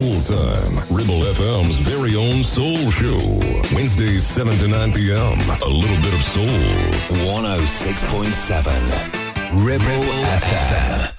All time, Ribble FM's very own soul show. Wednesdays, 7 to 9 p.m. A little bit of soul. 106.7. Ribble, Ribble FM. FM.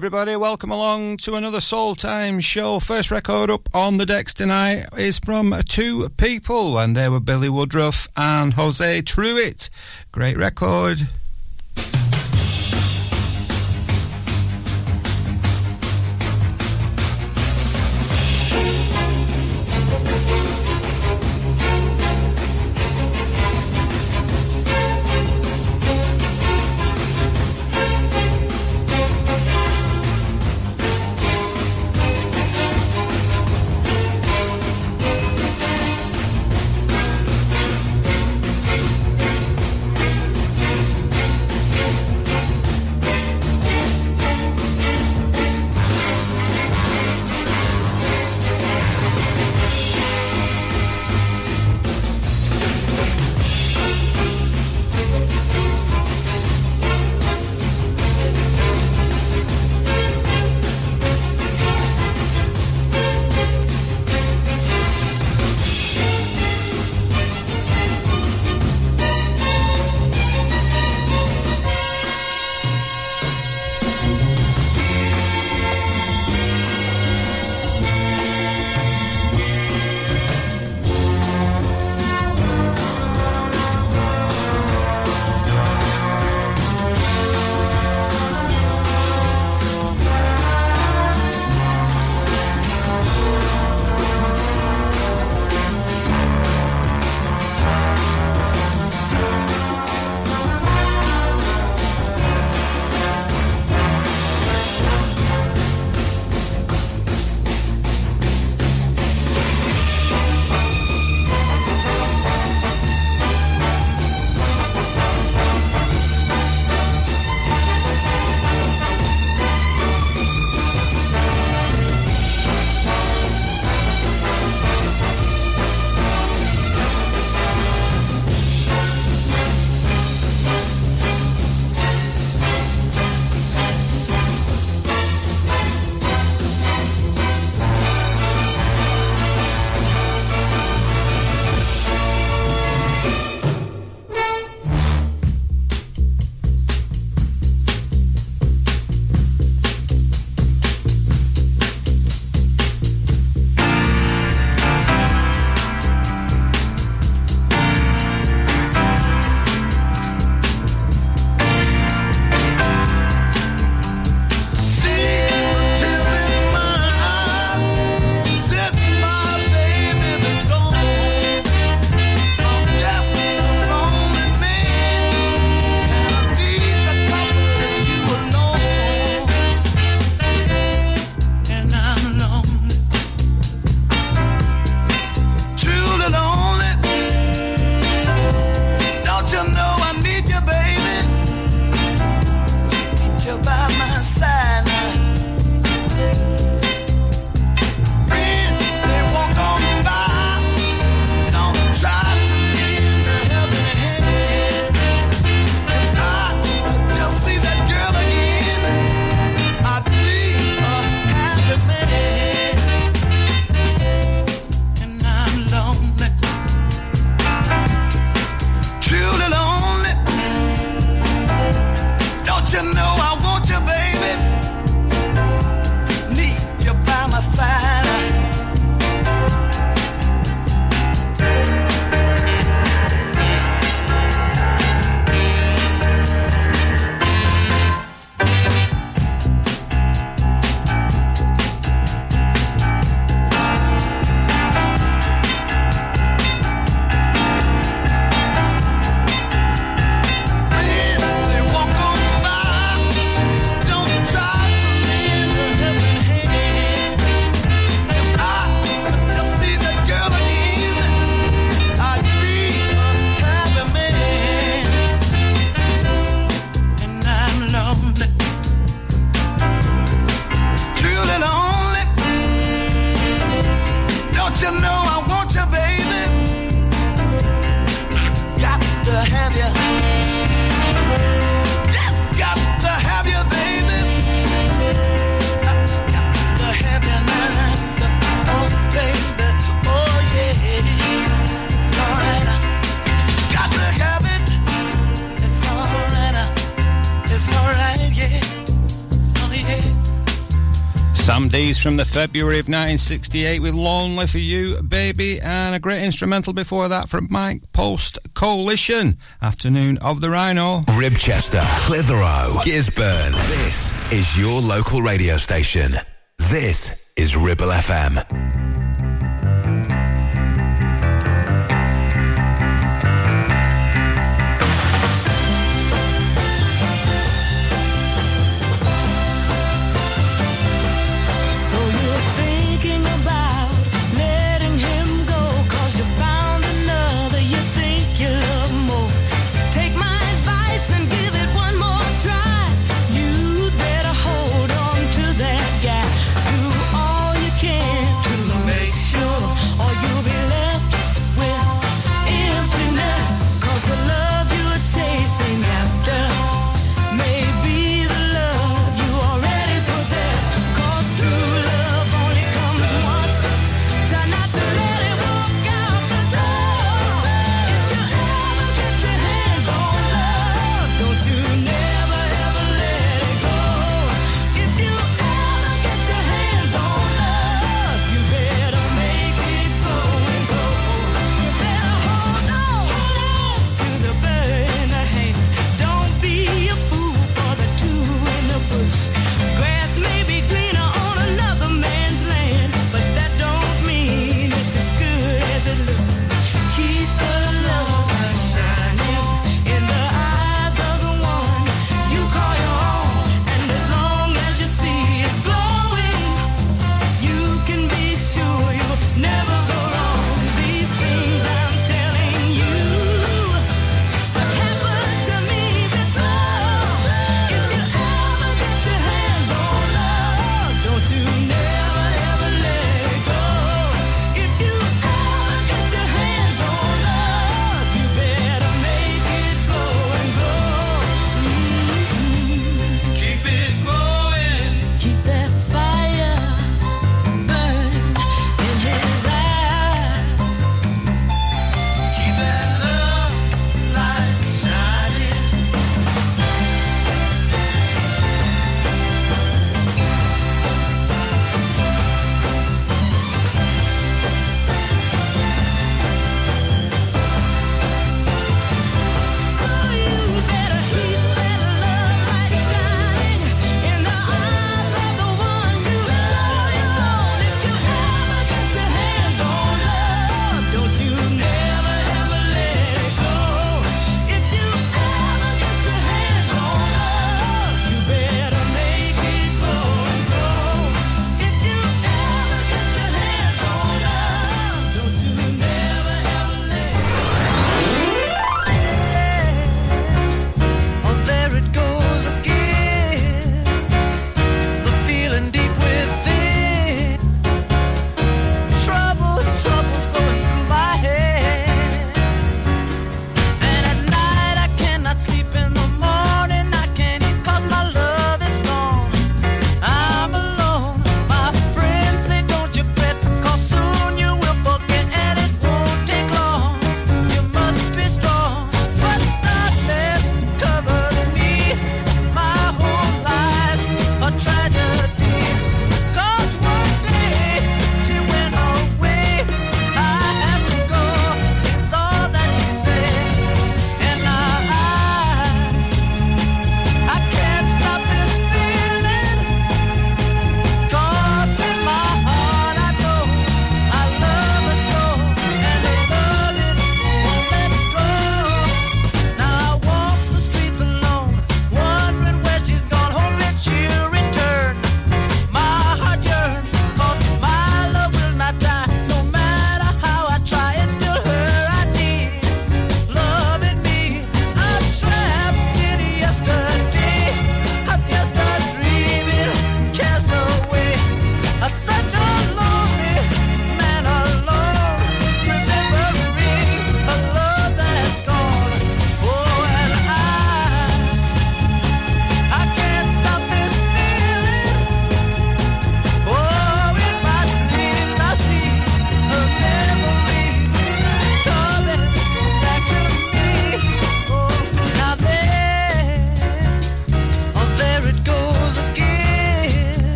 everybody. Welcome along to another Soul Time show. First record up on the decks tonight is from two people, and they were Billy Woodruff and Jose Truitt. Great record. Sam Dees from the February of 1968 with Lonely for You, Baby, and a great instrumental before that from Mike Post Coalition. Afternoon of the Rhino. Ribchester, Clitheroe, Gisburn. This is your local radio station. This is Ribble FM.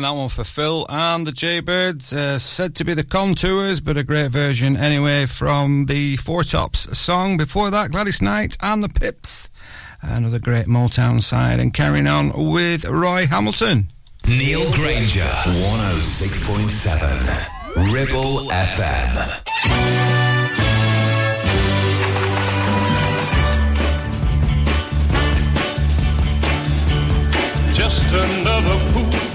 Playing that one for Phil and the Jaybirds. Uh, said to be the Contours, but a great version anyway from the Four Tops song. Before that, Gladys Knight and the Pips. Another great Motown side. And carrying on with Roy Hamilton. Neil Grainger, 106.7 Ribble FM. just another fool.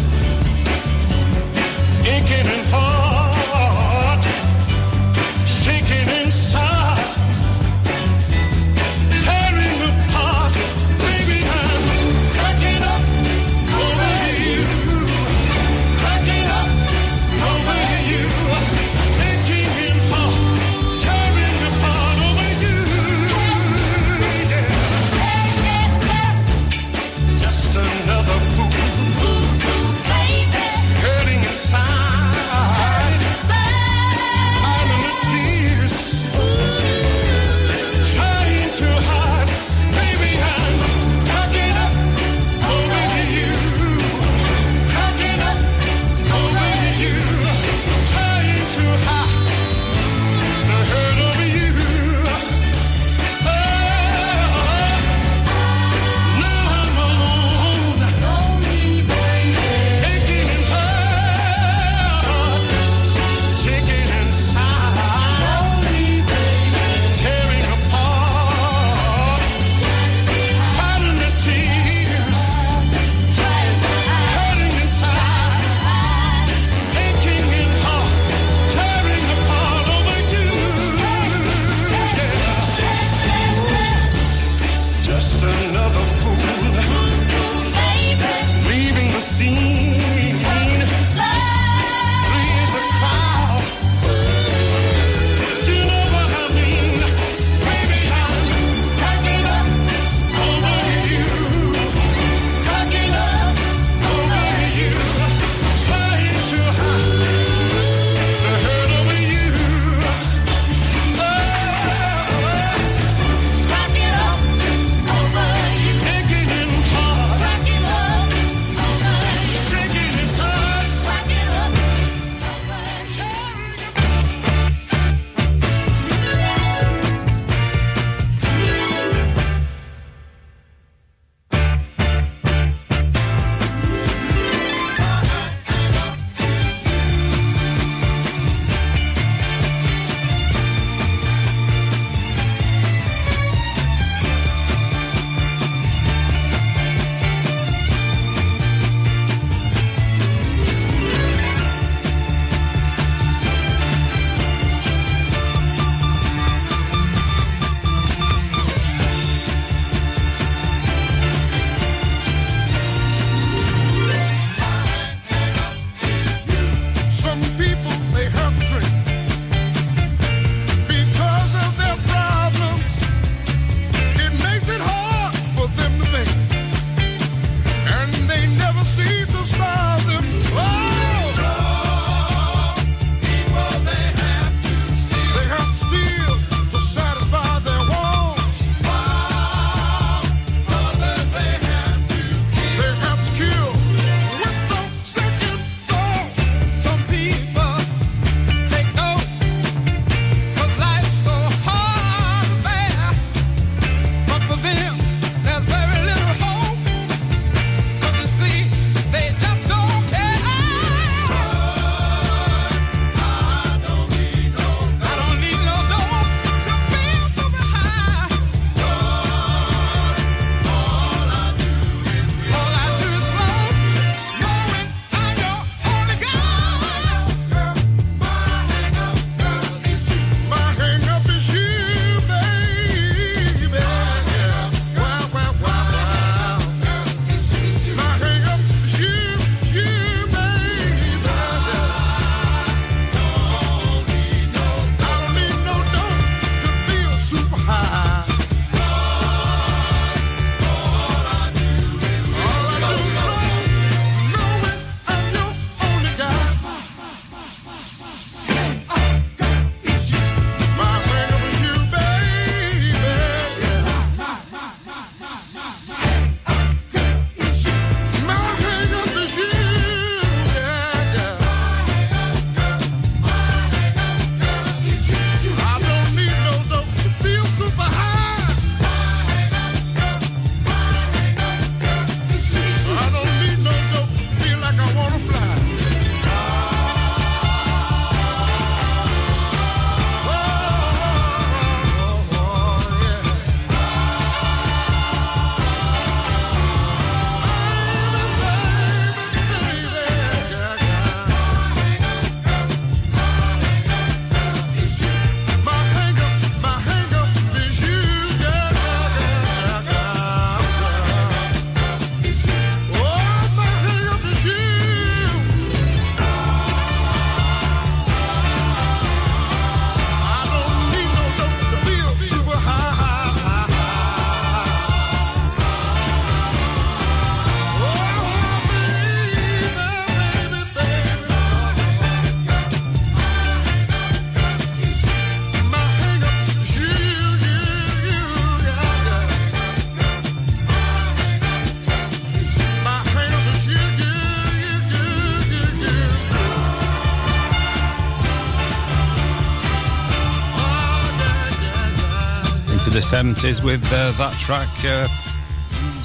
Is with uh, that track uh,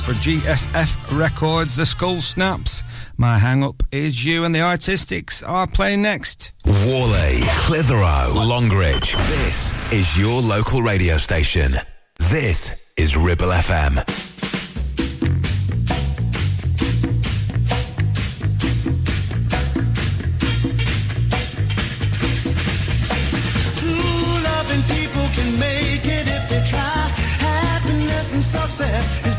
for GSF Records, The Skull Snaps. My Hang Up Is You and the Artistics are playing next. Whalley, Clitheroe, Longridge. This is your local radio station. This is Ribble FM. said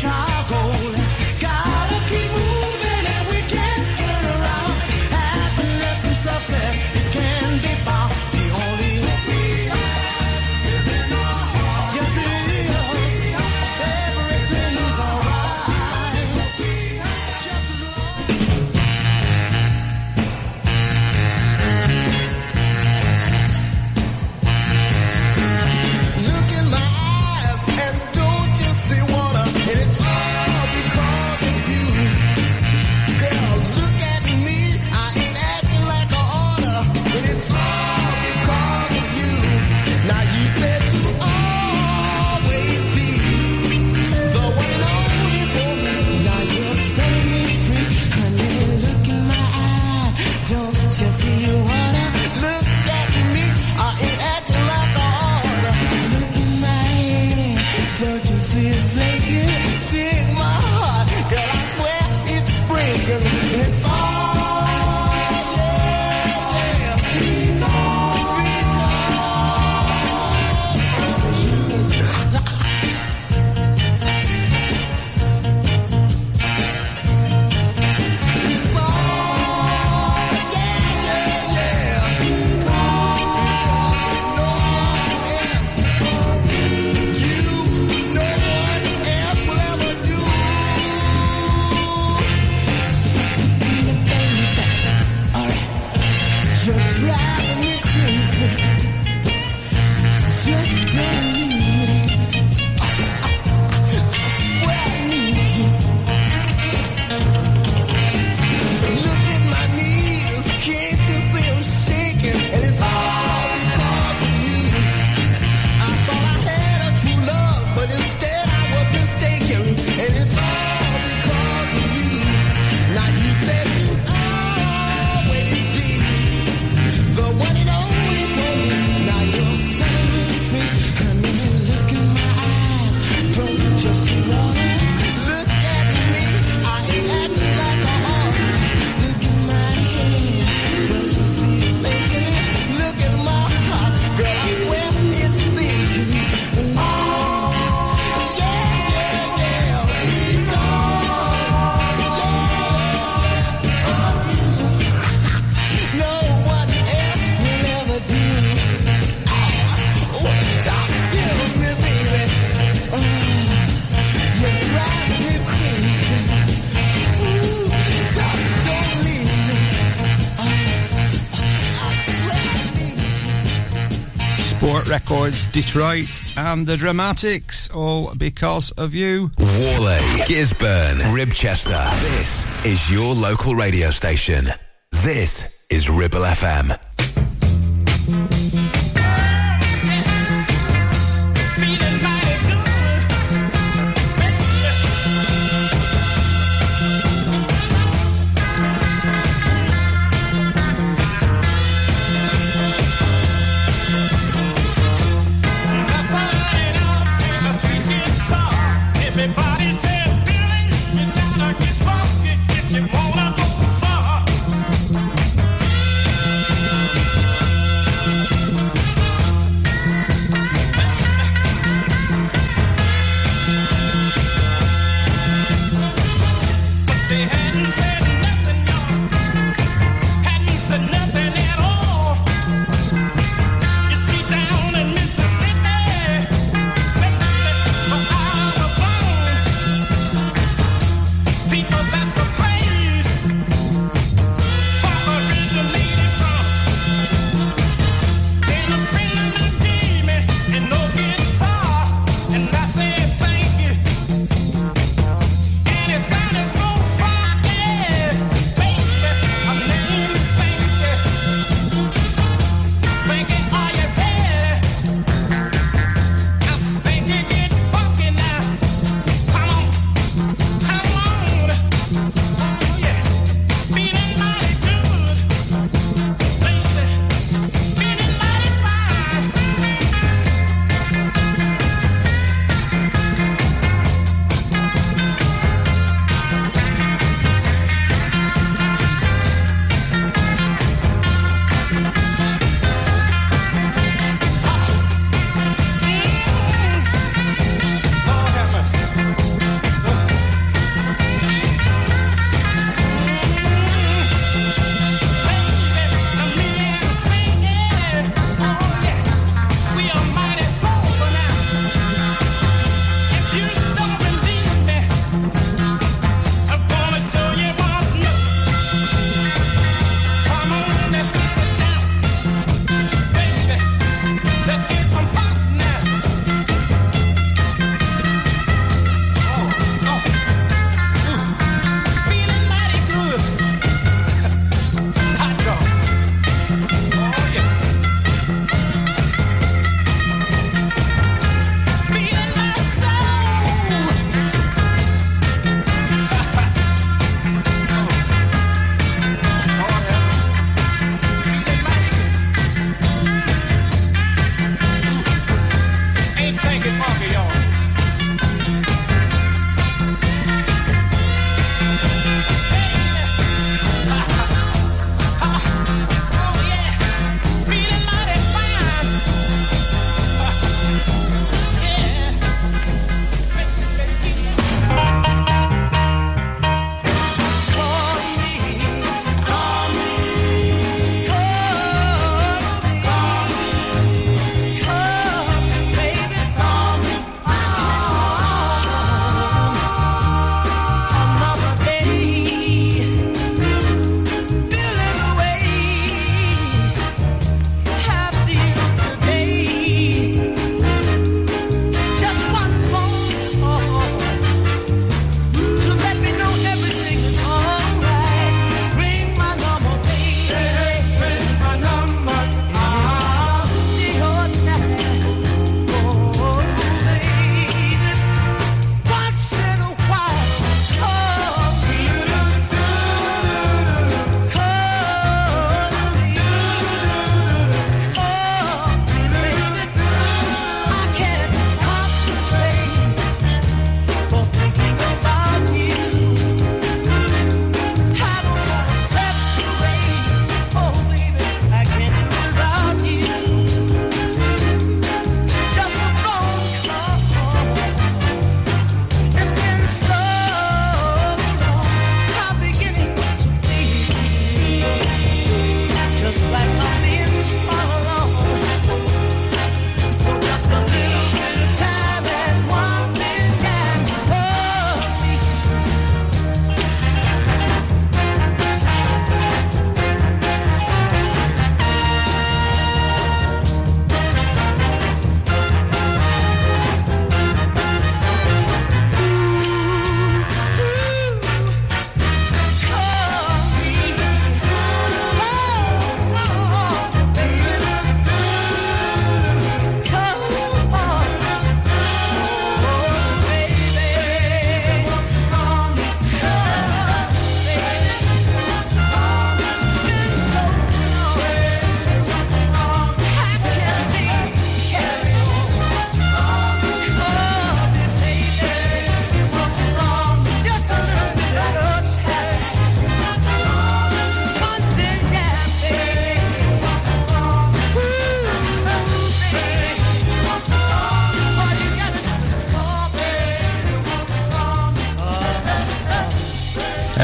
child. Detroit, and the Dramatics, all because of you. Whalley, Gisburn, Ribchester. This is your local radio station. This is Ribble FM.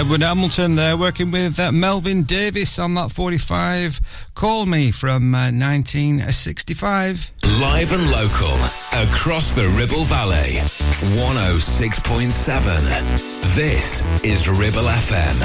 Edward Hamilton there working with uh, Melvin Davis on that 45 Call Me from uh, 1965. Live and local, across the Ribble Valley. 106.7. This is Ribble FM.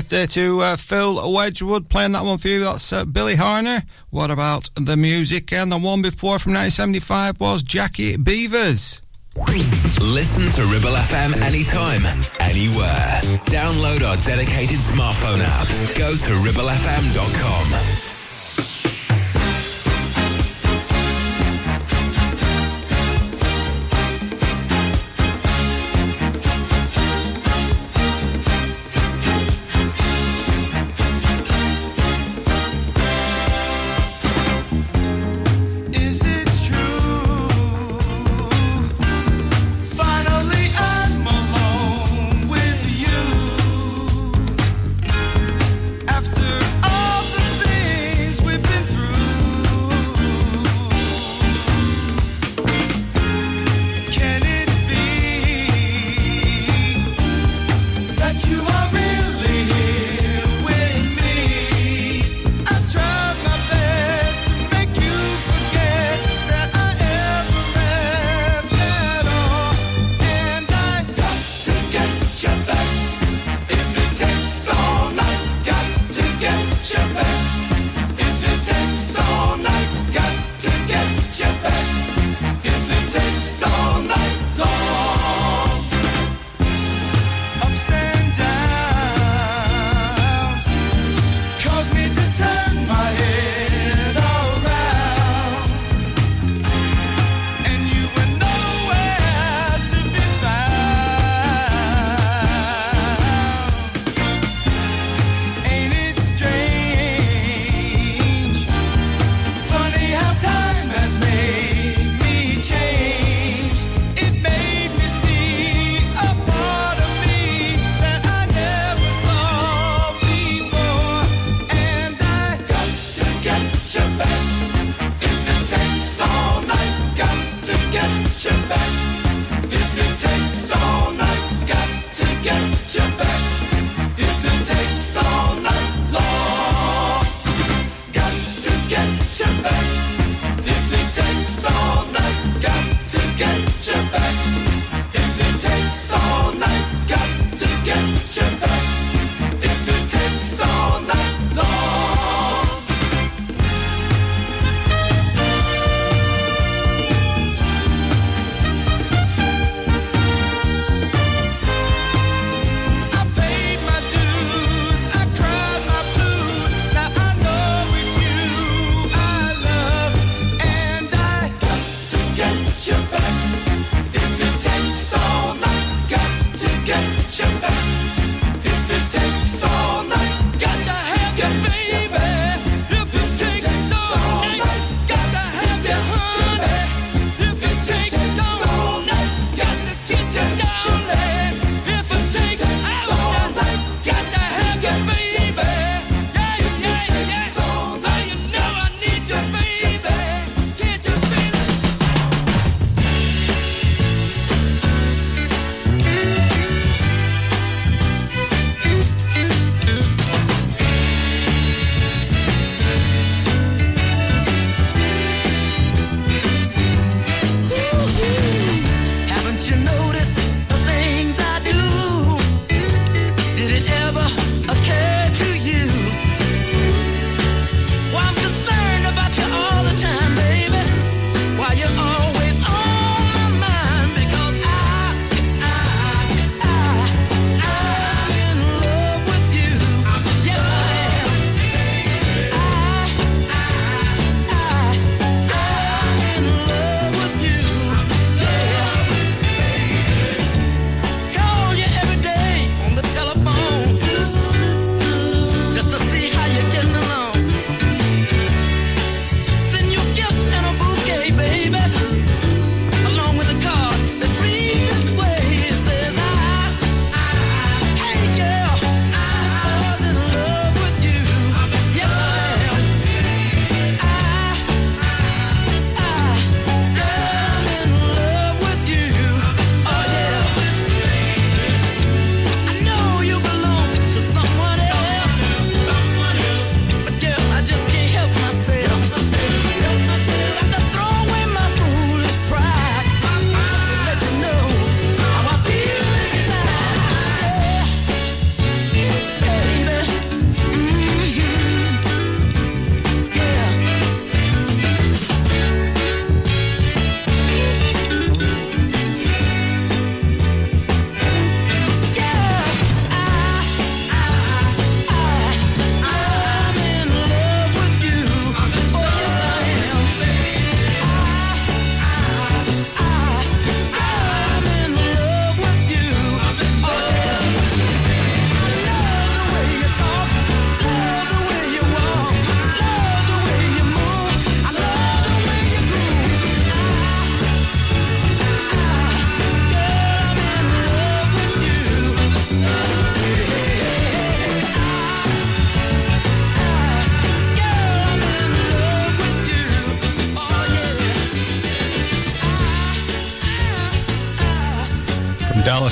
Birthday, to uh, Phil Wedgwood playing that one for you. That's uh, Billy Harner. What about the music? And the one before from 1975 was Jackie Beavers. Listen to Ribble FM anytime, anywhere. Download our dedicated smartphone app. Go to ribblefm.com.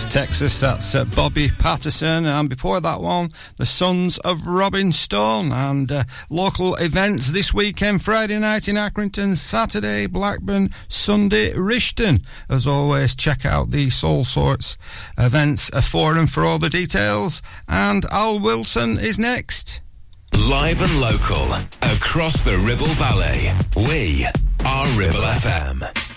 Texas. That's uh, Bobby Patterson. And before that one, the Sons of Robin Stone. And uh, local events this weekend Friday night in Accrington, Saturday, Blackburn, Sunday, Rishton. As always, check out the Soul Sorts events forum for all the details. And Al Wilson is next. Live and local, across the Ribble Valley, we are Ribble FM.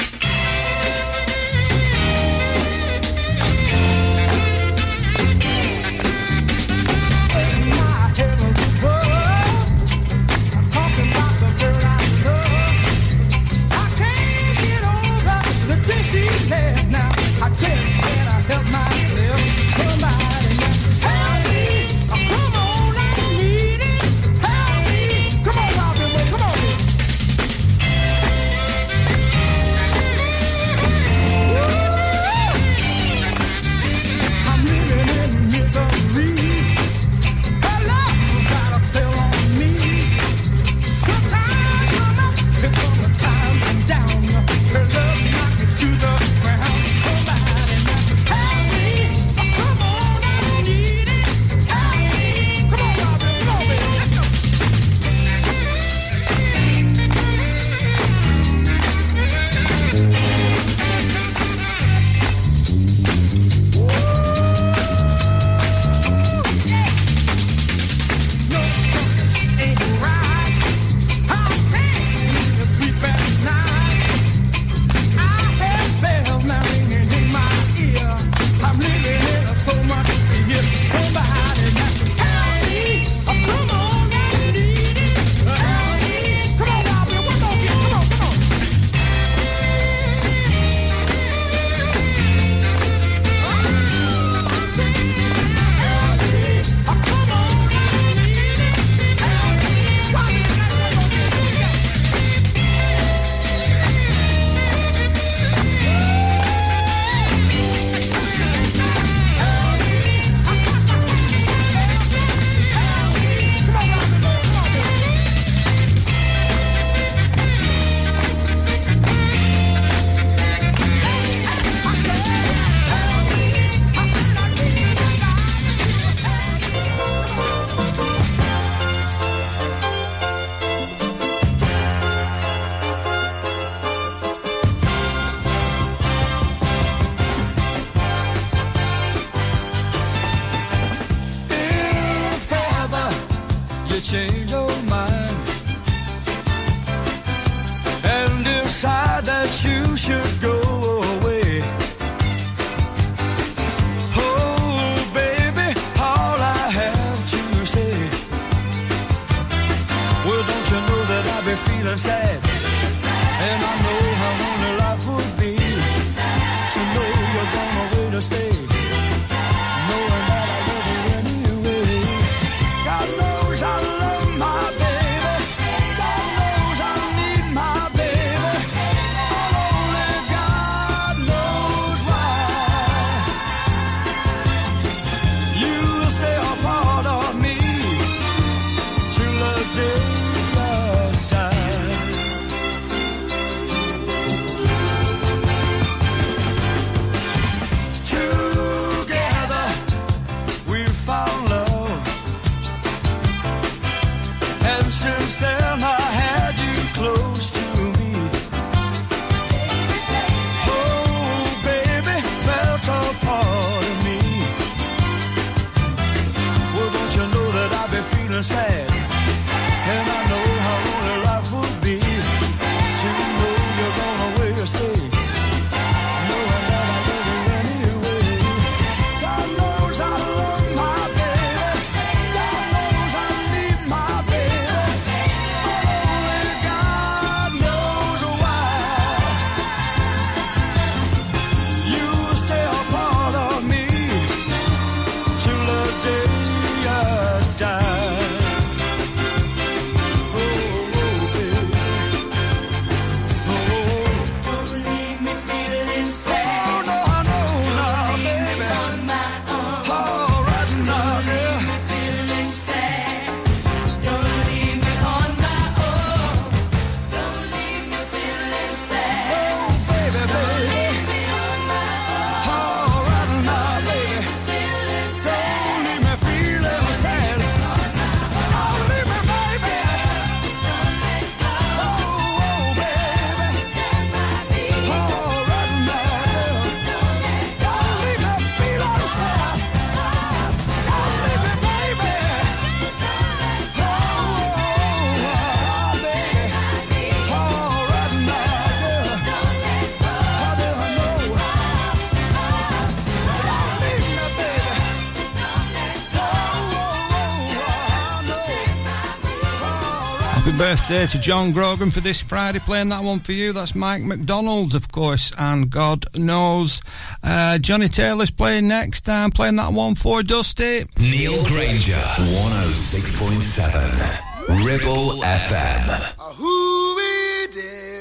Happy birthday to John Grogan for this Friday. Playing that one for you. That's Mike McDonald, of course, and God knows. Uh, Johnnie Taylor's playing next. I'm playing that one for Dusty. Neil Grainger, 106.7, Ribble FM.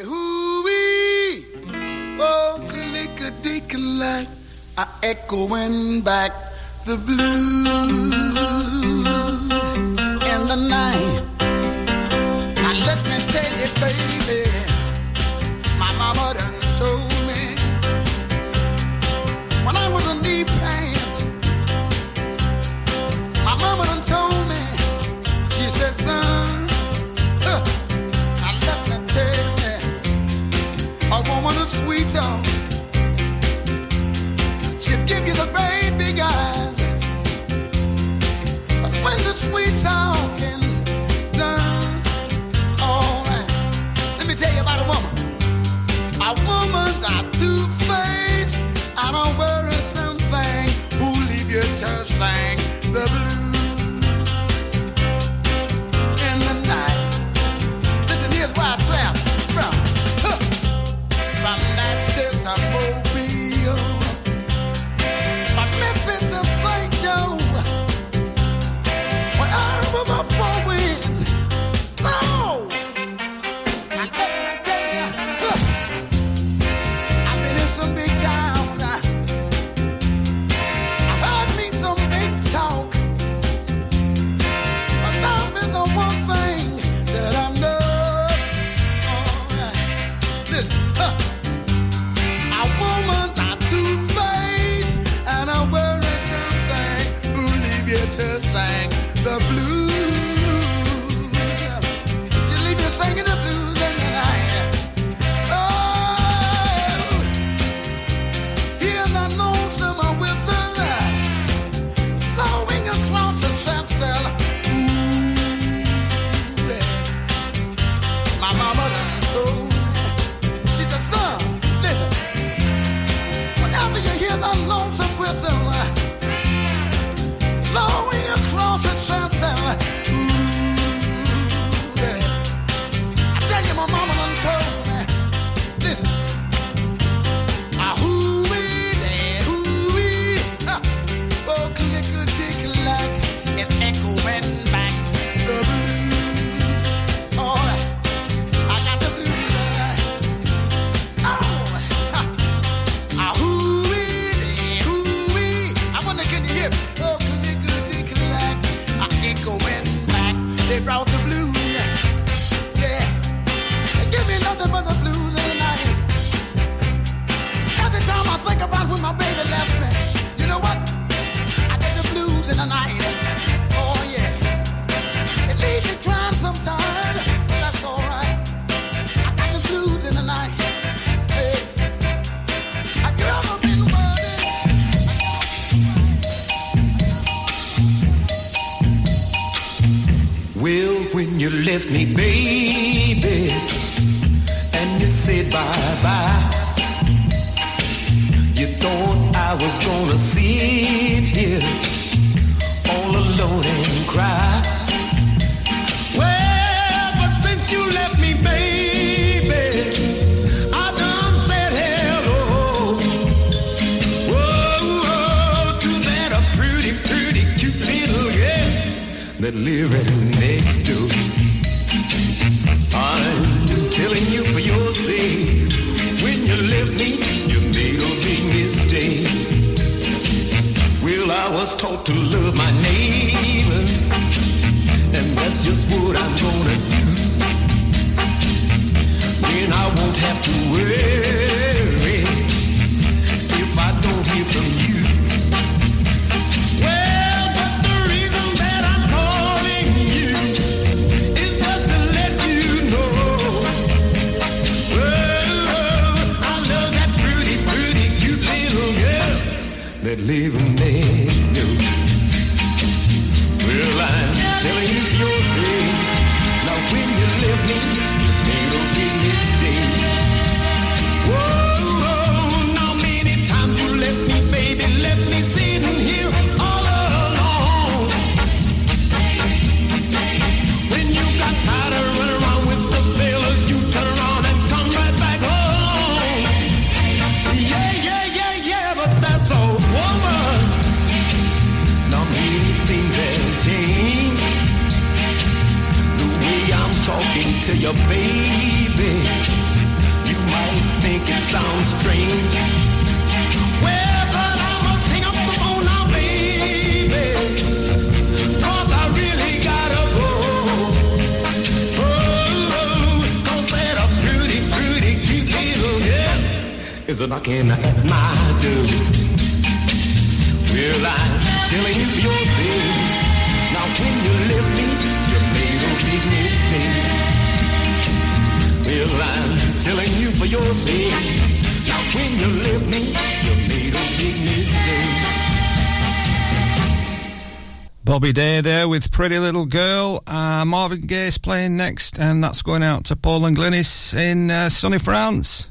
Hooey, oh, click a dick echoing back the blue. baby. My mama done told me when I was in knee pants. My mama done told me. She said, son, let me tell you, a woman. She'd give you the great big eyes, but when the sweet talk. not. I don't worry leave you sing the blues in the night. Listen, here's why I. Zoe Day there with Pretty Little Girl. Uh, Marvin Gaye's playing next, and that's going out to Paul and Glynis in uh, sunny France.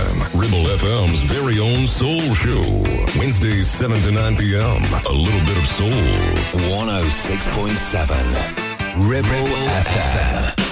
Time. Ribble FM's very own soul show. Wednesdays 7 to 9 p.m. A little bit of soul. 106.7 Ribble FM. No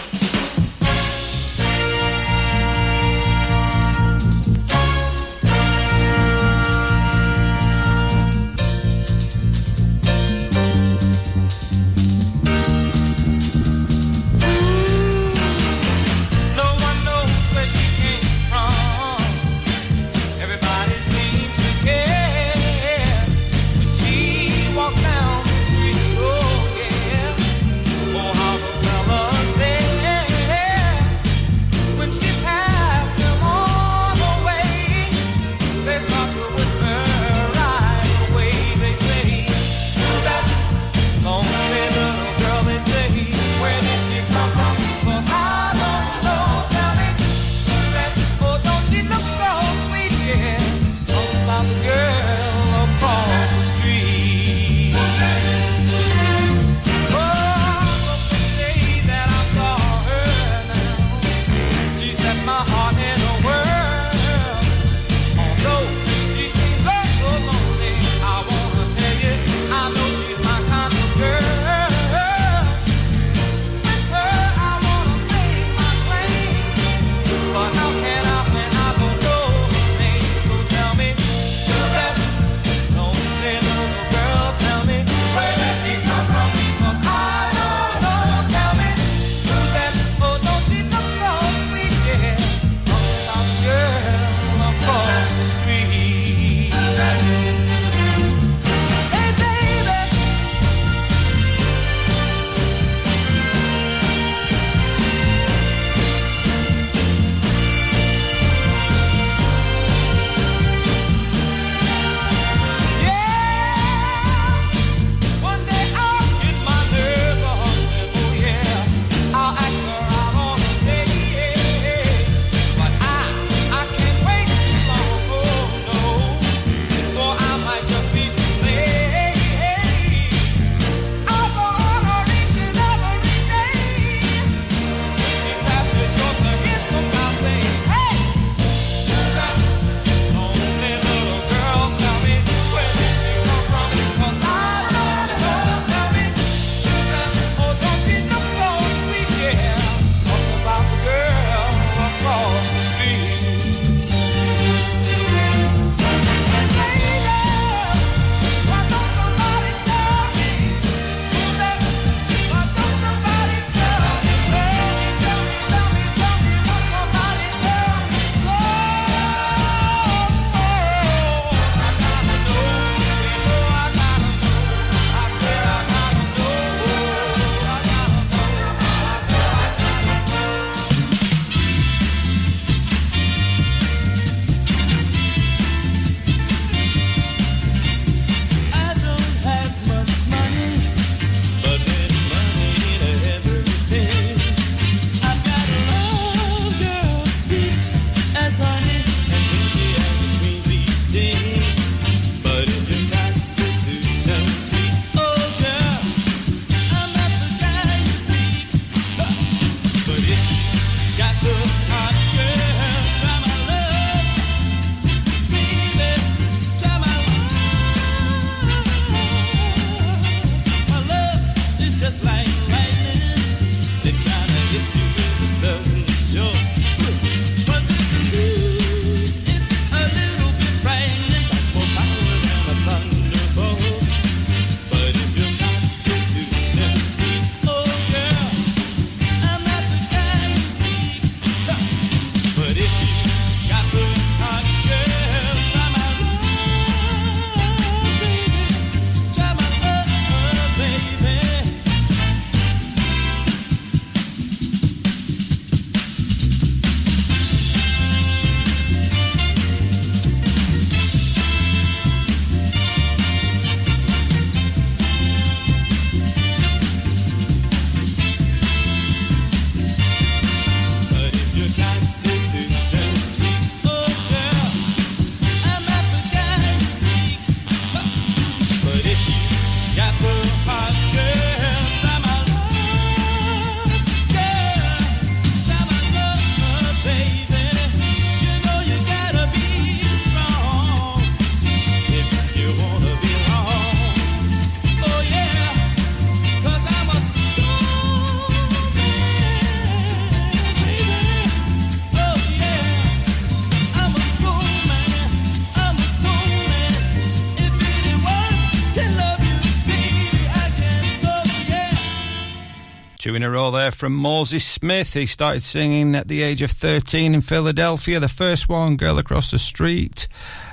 a row there from Moses Smith. He started singing at the age of 13 in Philadelphia. The first one, Girl Across the Street.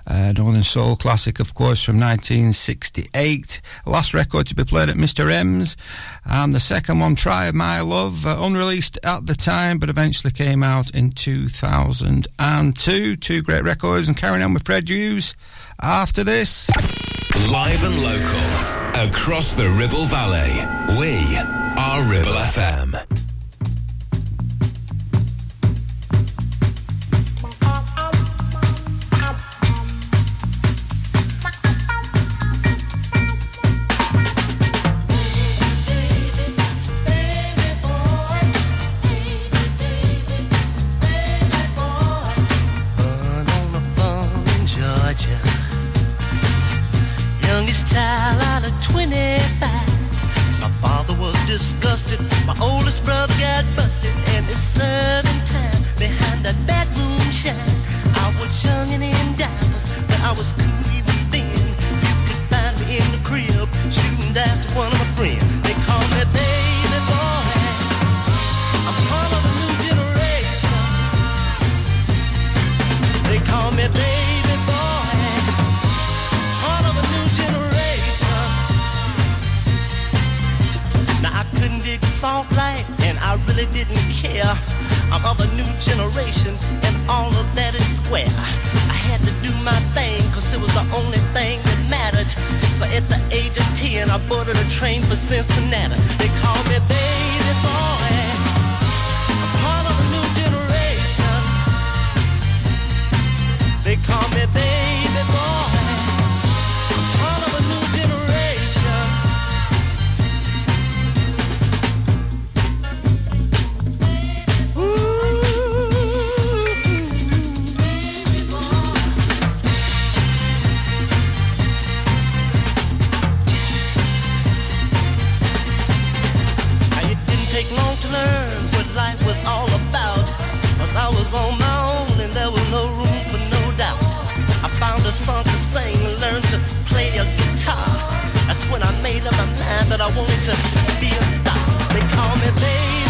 Uh, Northern Soul classic, of course, from 1968. Last record to be played at Mr. M's. And the second one, Try My Love, uh, unreleased at the time, but eventually came out in 2002. Two great records, and carrying on with Fred Hughes after this. Live and local, across the Ribble Valley, we are Ribble FM. in my mind that I wanted to be a star. They call me baby.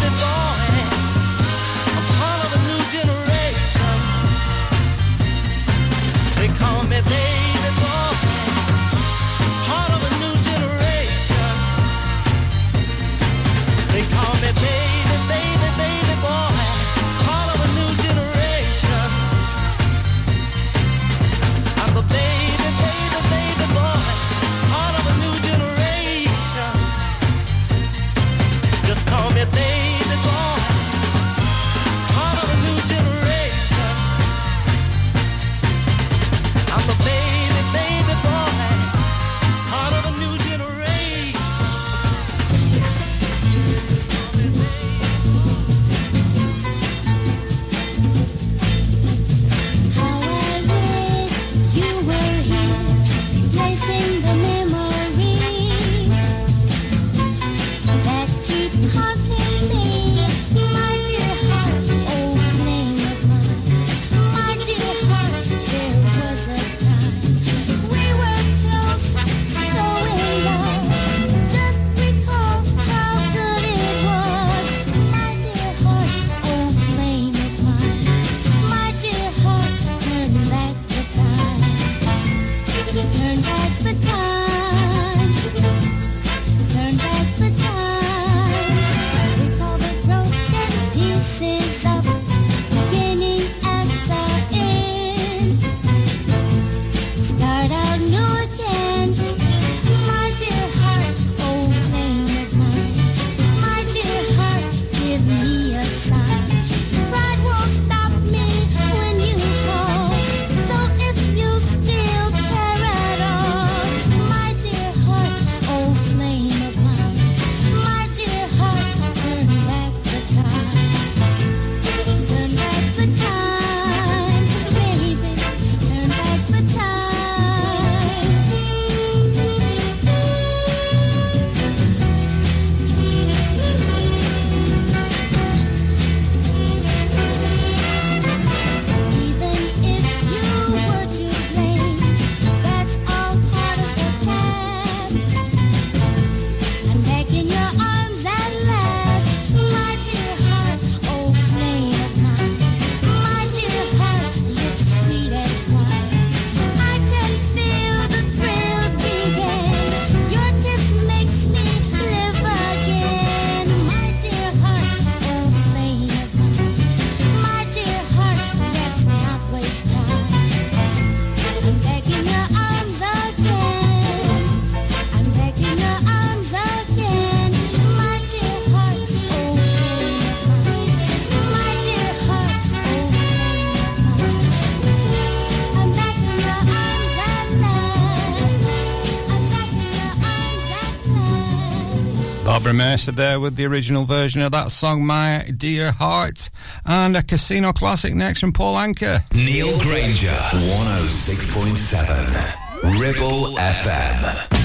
Barbara there with the original version of that song, My Dear Heart. And a casino classic next from Paul Anka. Neil Grainger, 106.7 Ribble FM.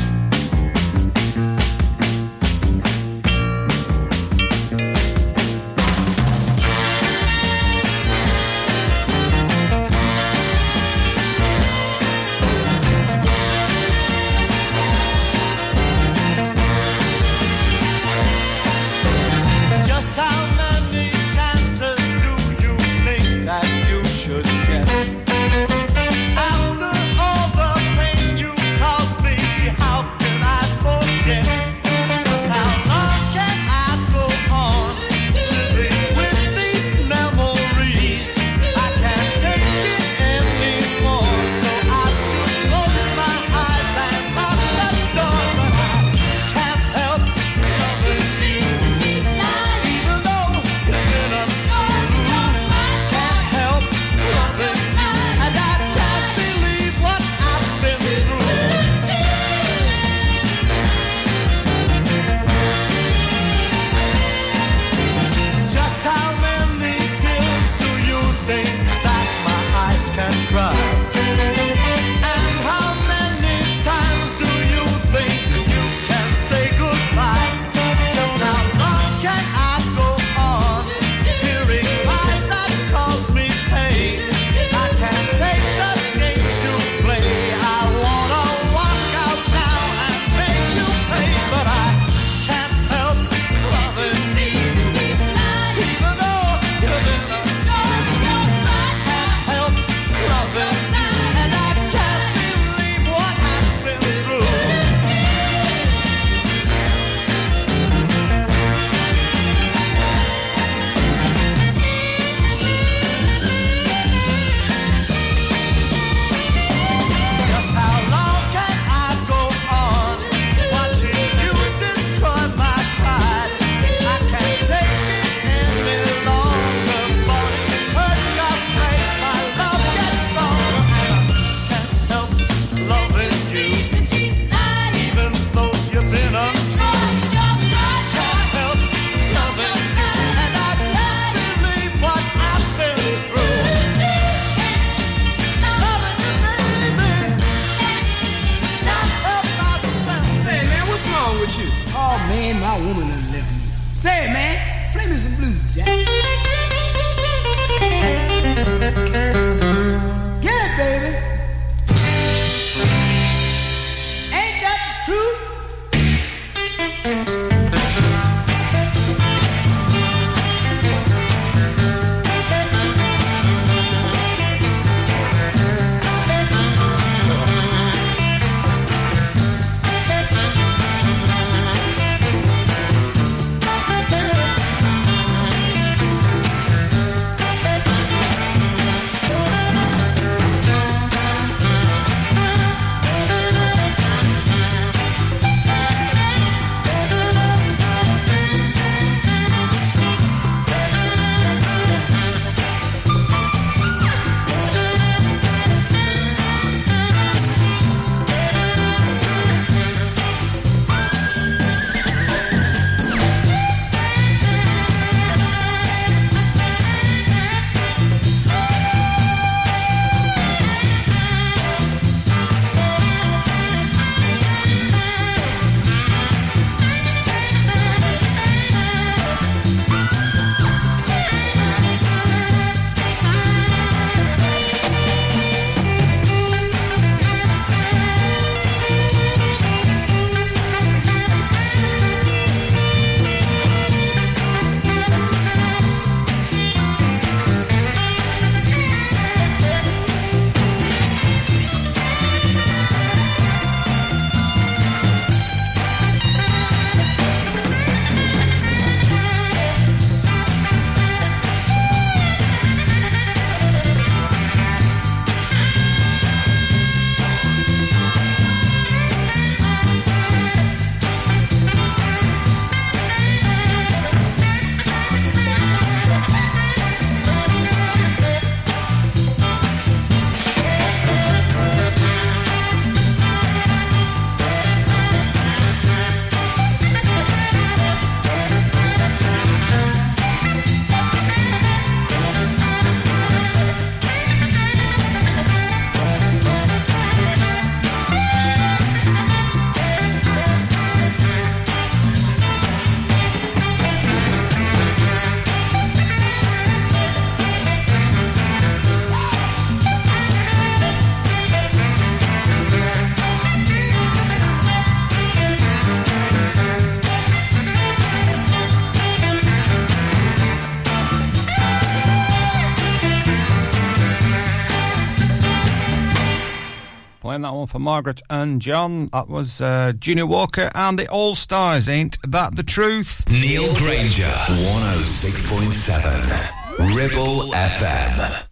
one for Margaret and John. That was uh, Junior Walker and the All Stars. Ain't that the truth? Neil Grainger, 106.7, Ribble FM.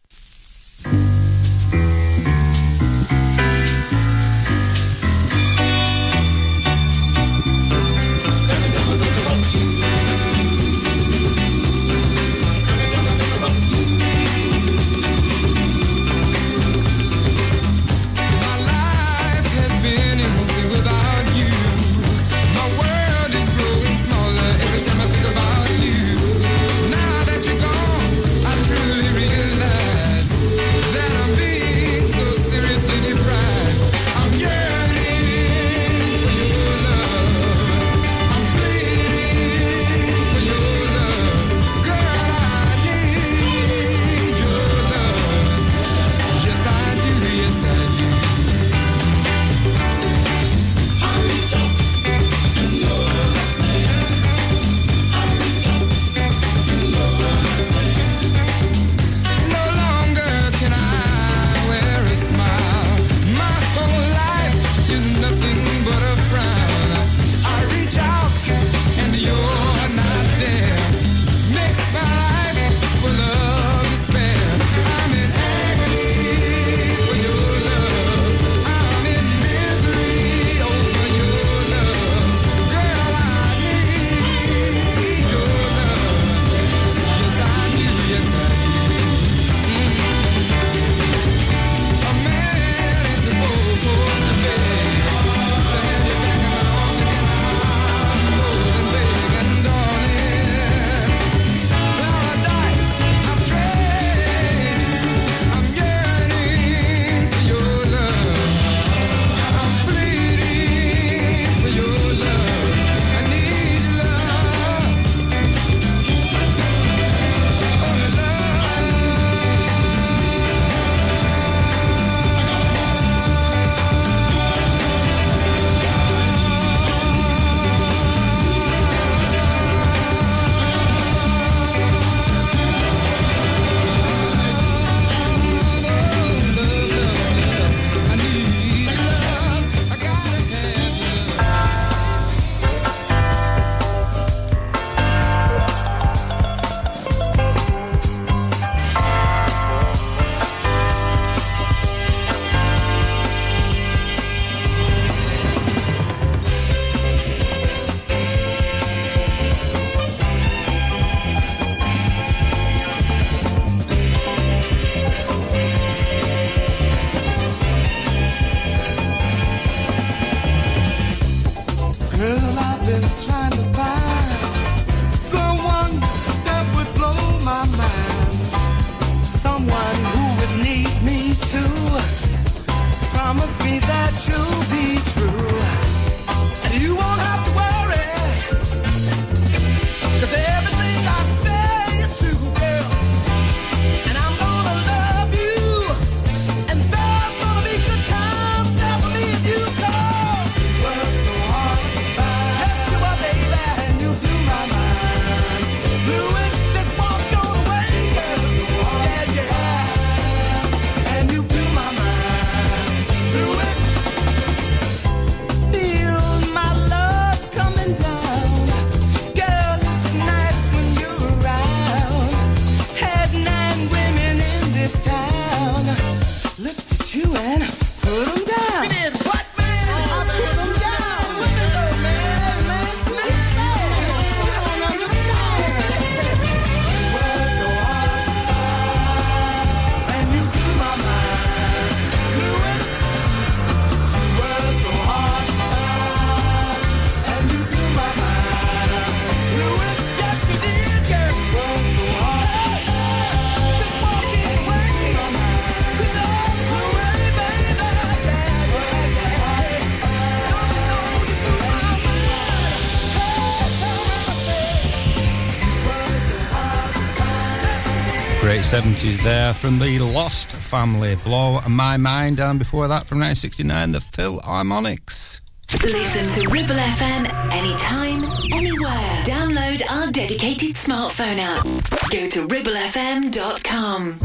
90s there from the Lost Family, Blow My Mind, and before that from 1969, the Philharmonics. Listen to Ribble FM anytime, anywhere. Download our dedicated smartphone app. Go to ribblefm.com.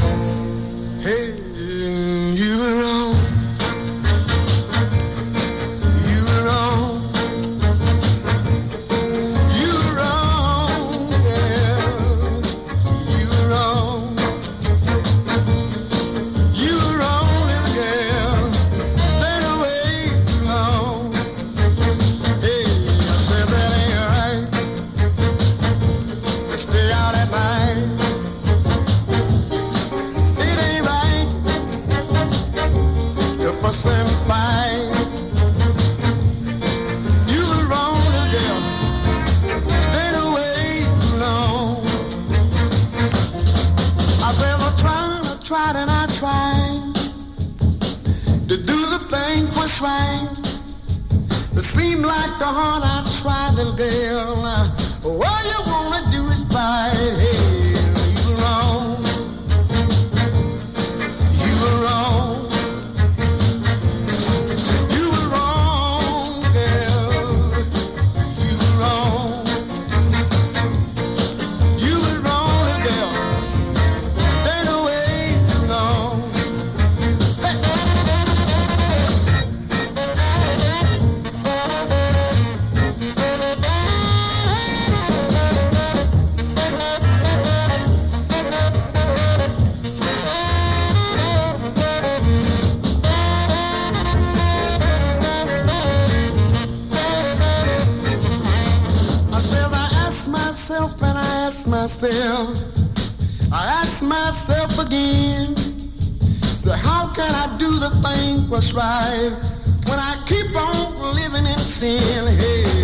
to do the thing what's right. It seemed like the heart I tried, little girl. All you wanna do is fight. Myself, I asked myself again. So how can I do the thing what's right when I keep on living in sin? Hey,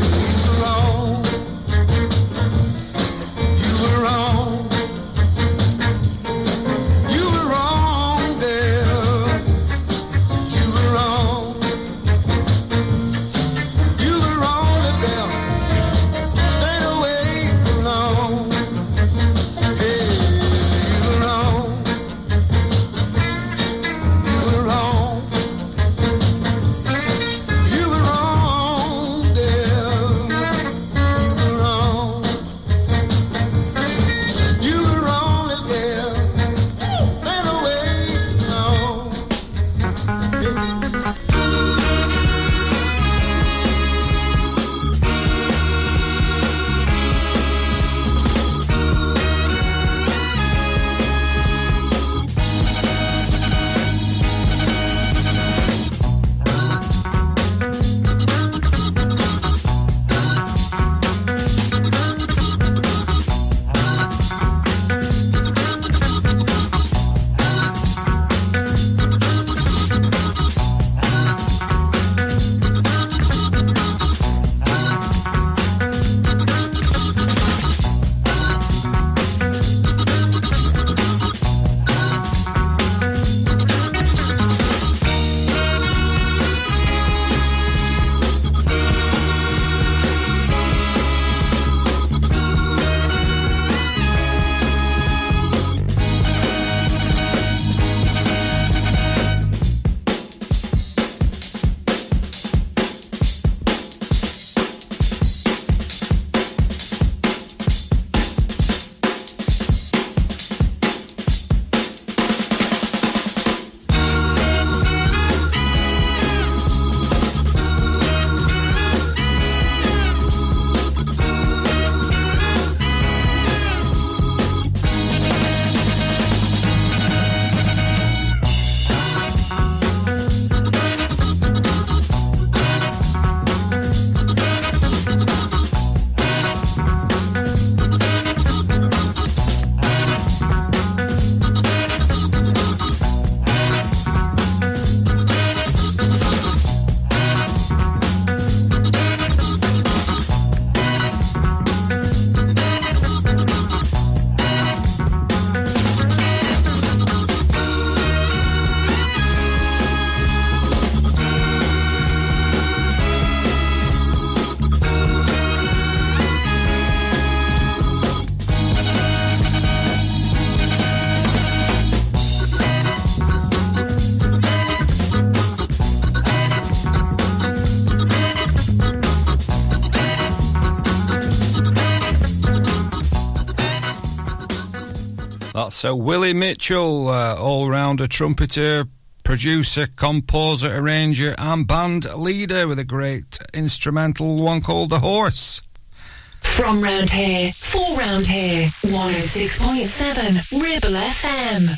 so Willie Mitchell, uh, all-rounder trumpeter, producer, composer, arranger, and band leader with a great instrumental one called The Horse. From round here, for round here, 106.7 Ribble FM.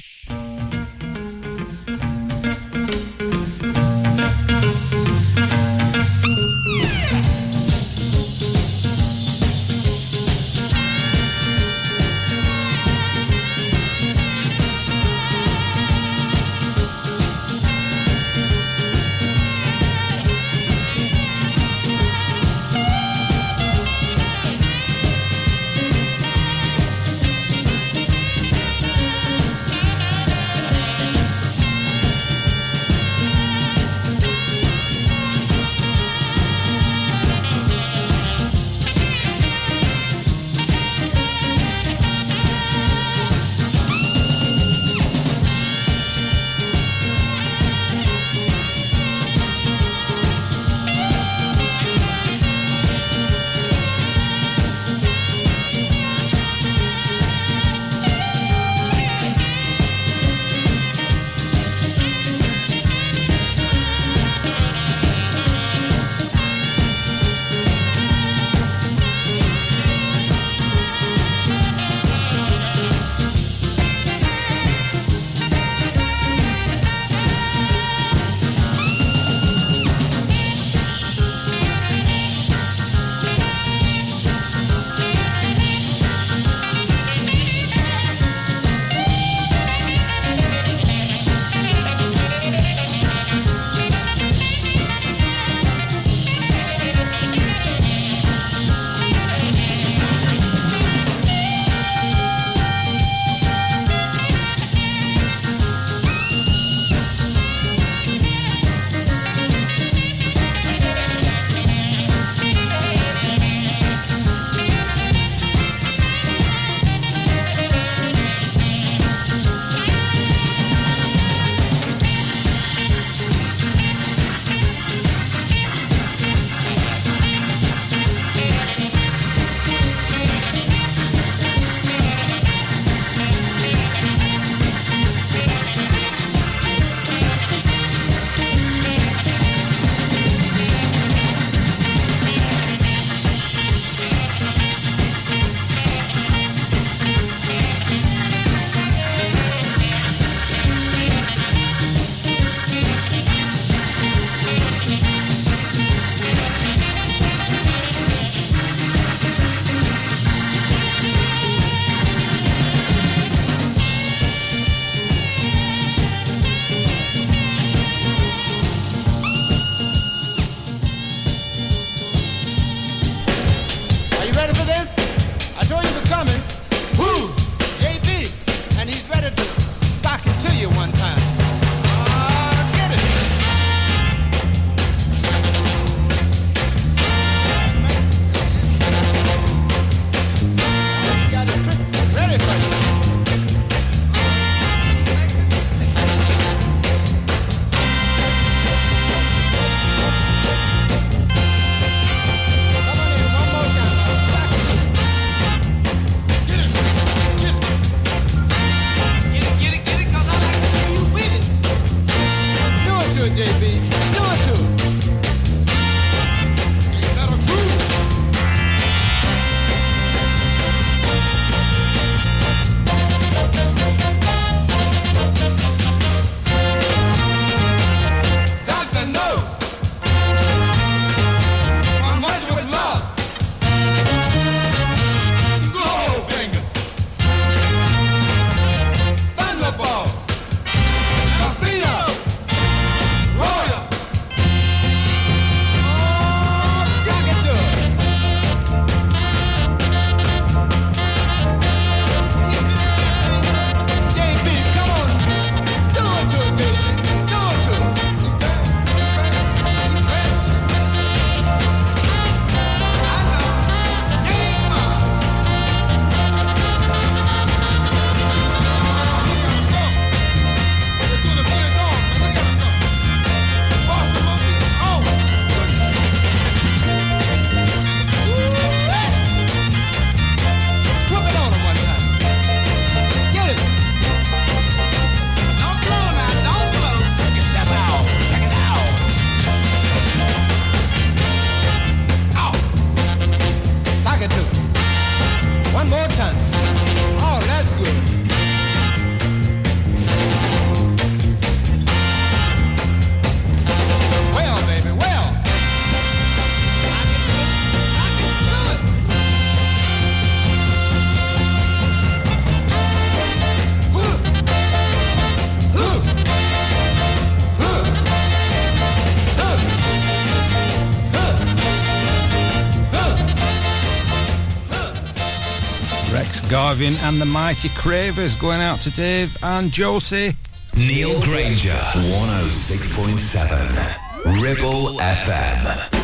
Irving and the Mighty Cravers going out to Dave and Josie. Neil Grainger, 106.7, Ribble FM.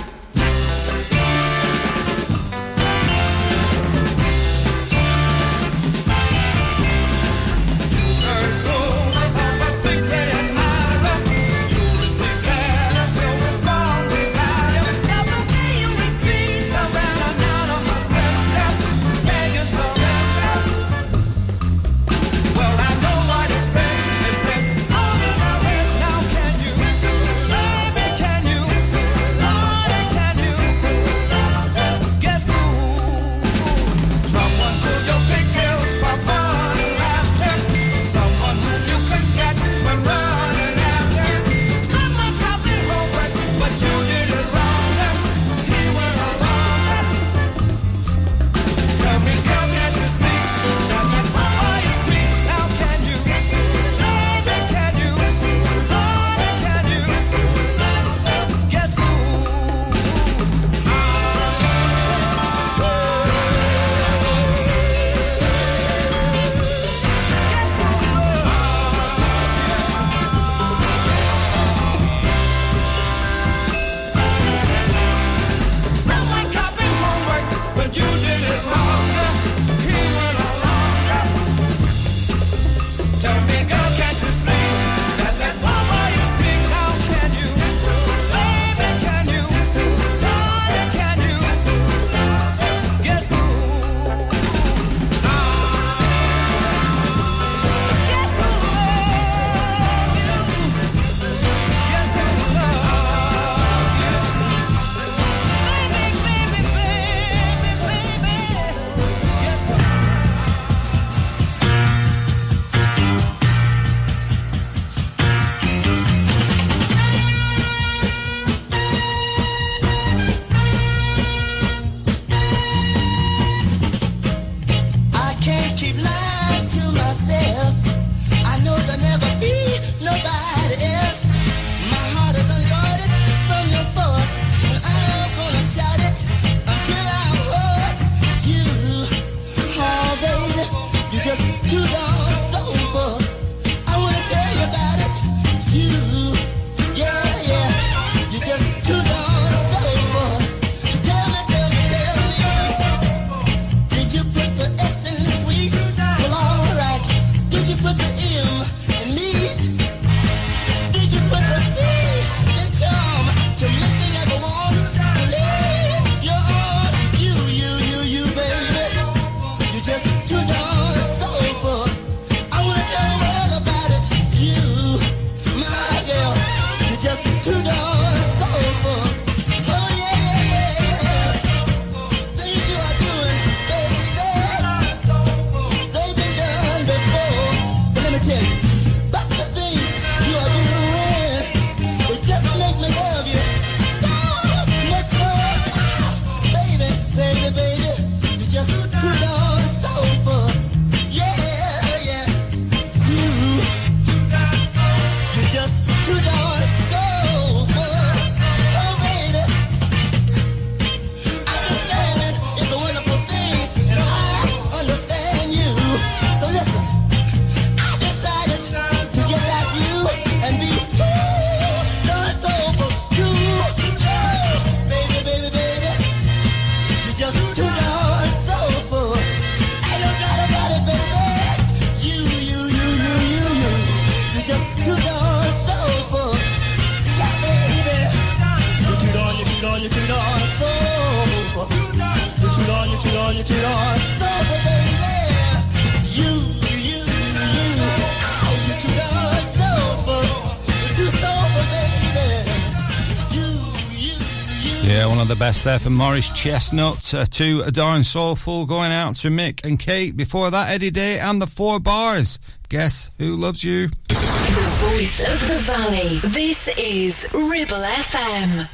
best there from Morris Chestnut uh, to A Darn Soulful going out to Mick and Kate. Before that, Eddie Daye and the Four Bars. Guess who loves you? The voice of the valley. This is Ribble FM.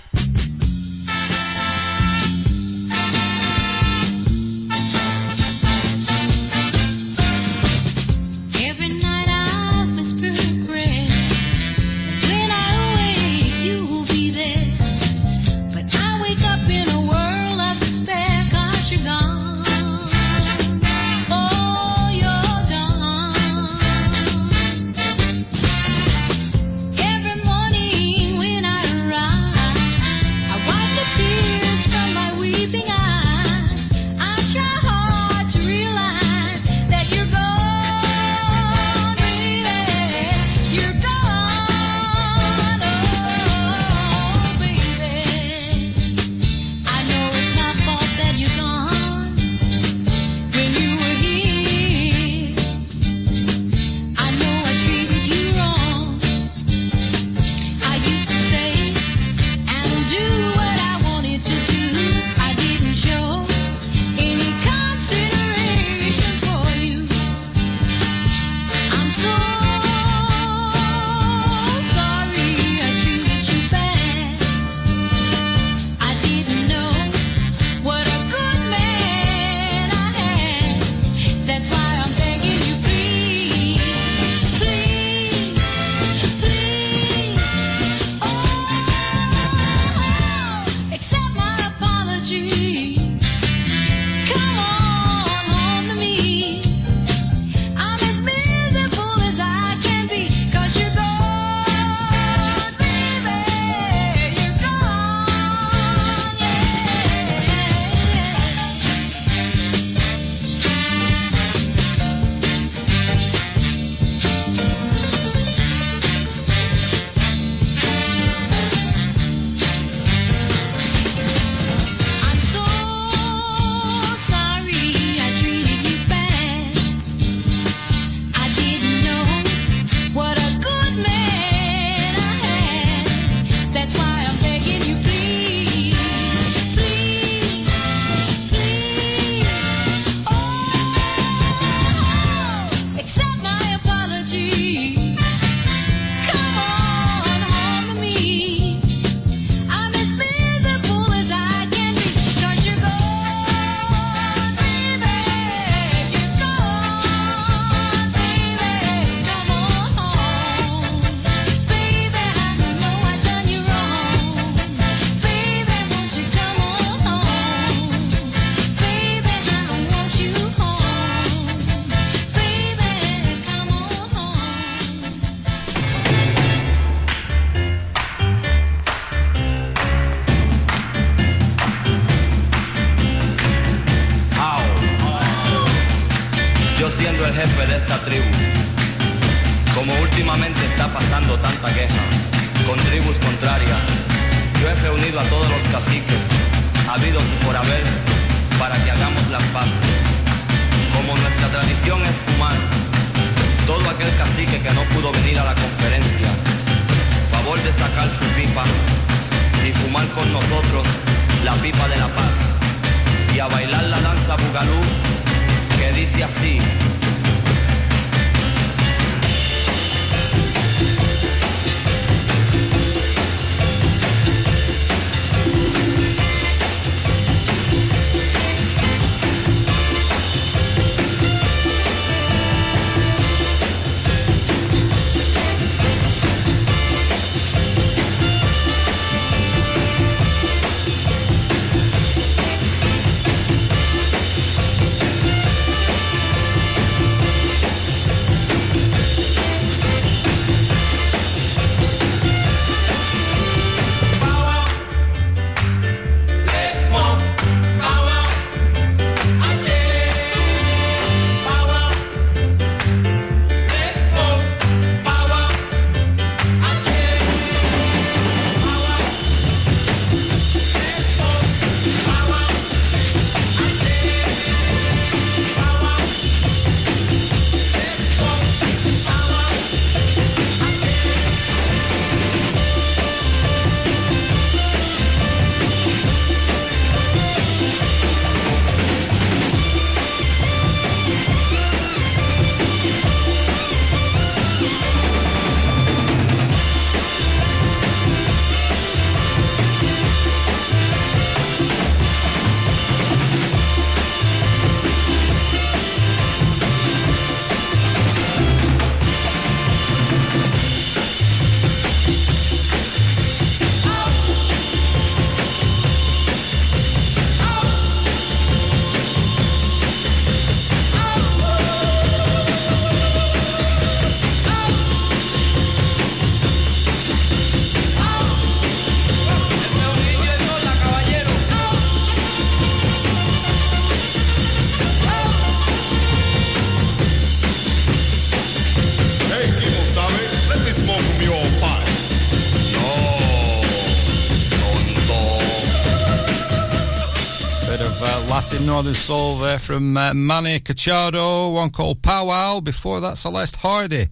Northern Soul there from uh, Manny Corchado, one called Powwow. Before that, Celeste Hardy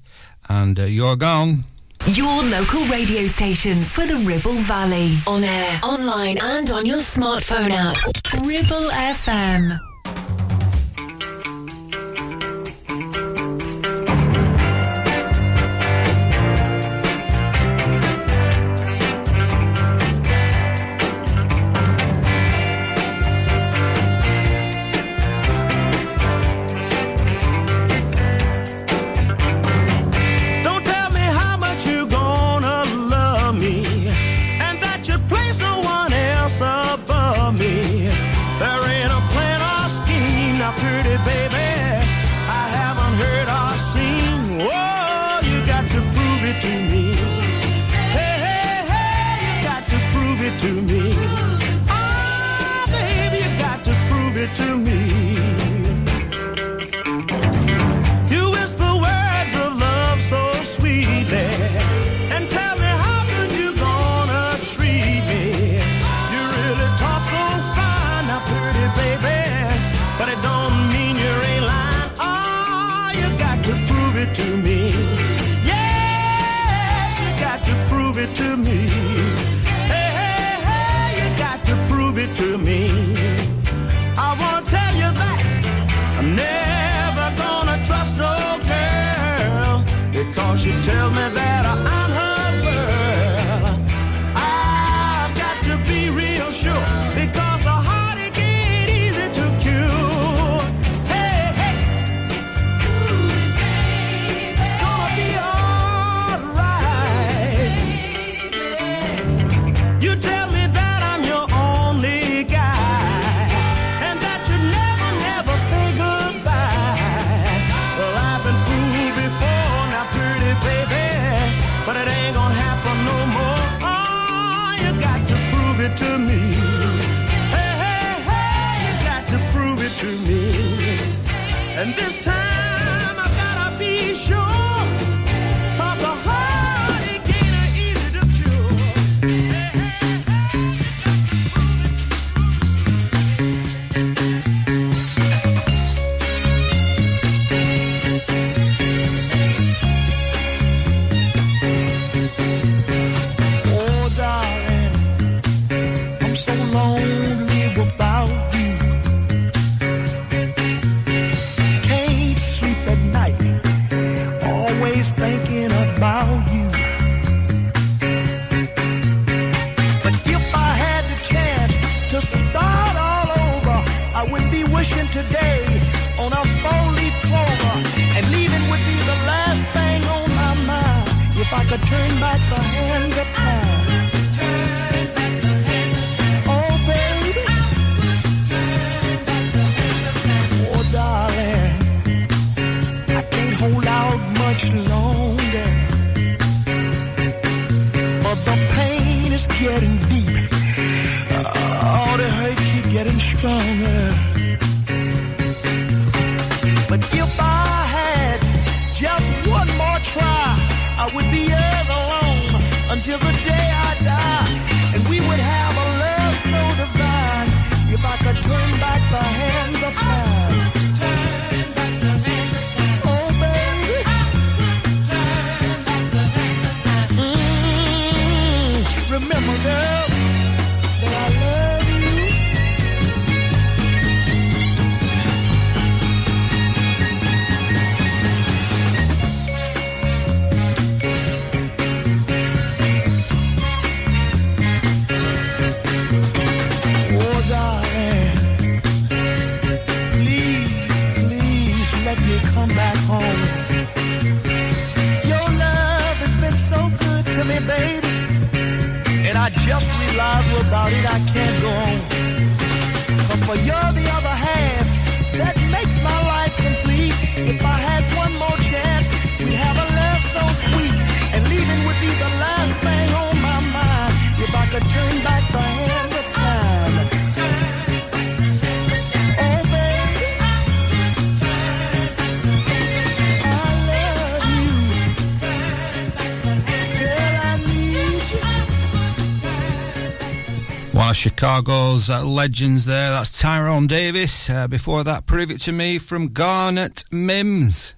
and uh, You're Gone. Your local radio station for the Ribble Valley. On air, online, and on your smartphone app. Ribble FM. me. Hey, hey, hey, you got to prove it to me. And this time. Chicago's uh, legends there. That's Tyrone Davis. Uh, before that, Prove It To Me from Garnet Mims.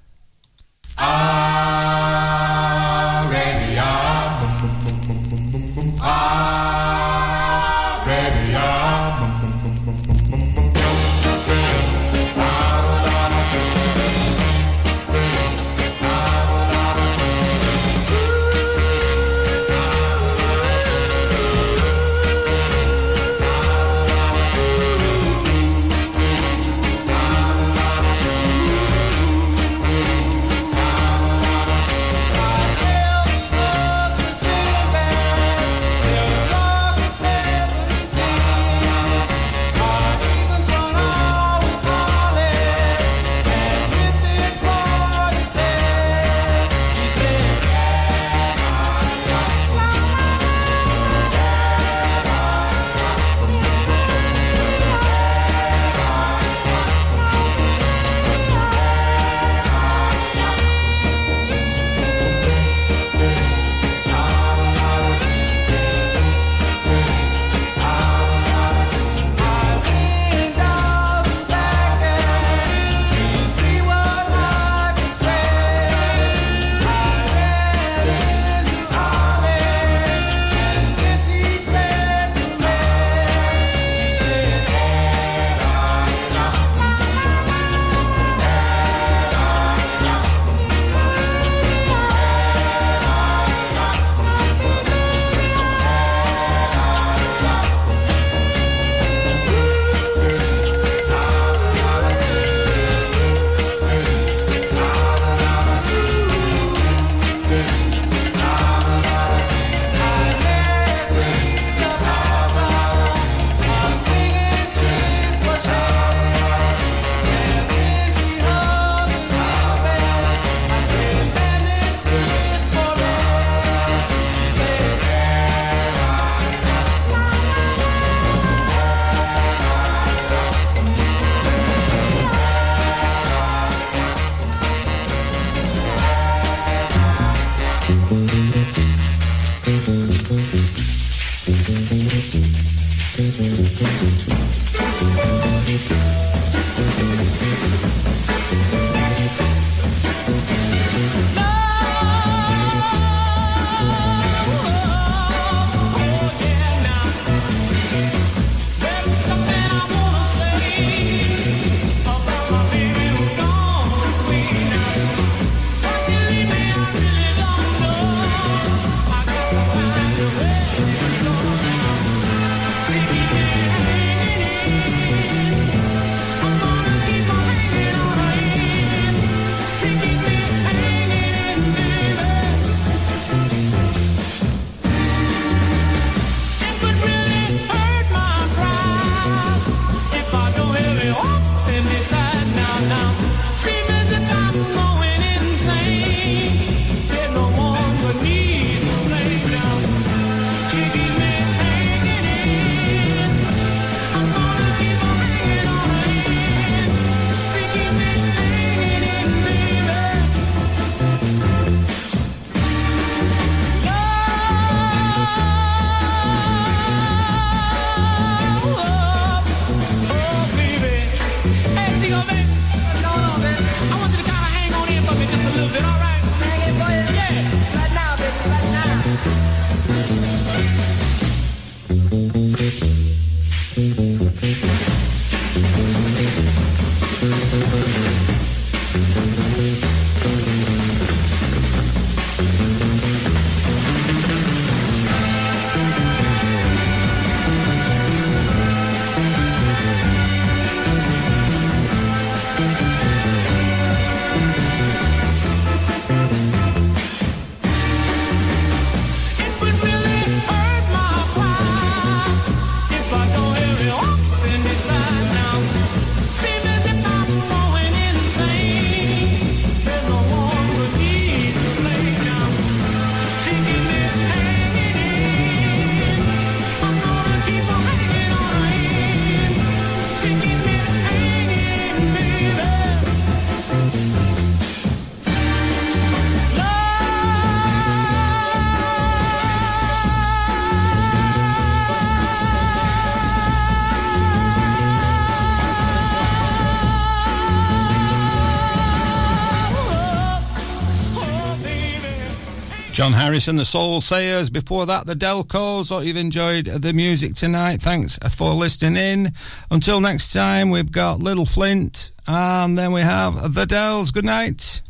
John Harrison, the Soul Sayers. Before that, the Delcos. Hope you've enjoyed the music tonight. Thanks for listening in. Until next time, we've got Little Flint, and then we have the Dells. Good night.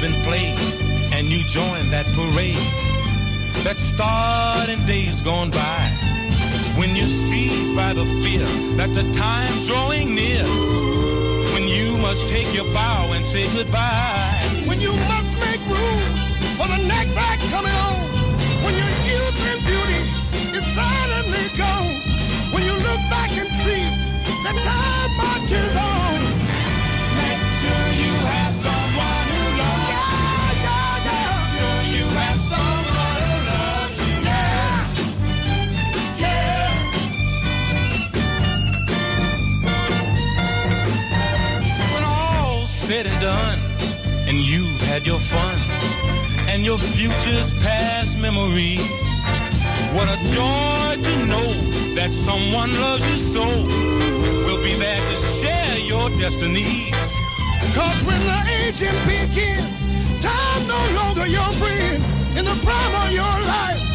been played and you join that parade that started in days gone by. When you're seized by the fear that the time's drawing near, when you must take your bow and say goodbye, when you must make room for the next act coming on, when your youth and beauty is suddenly gone, when you look back and see that time. your future's past memories. What a joy to know that someone loves you so. We'll be there to share your destinies. Cause when the aging begins, time no longer your friend. In the prime of your life,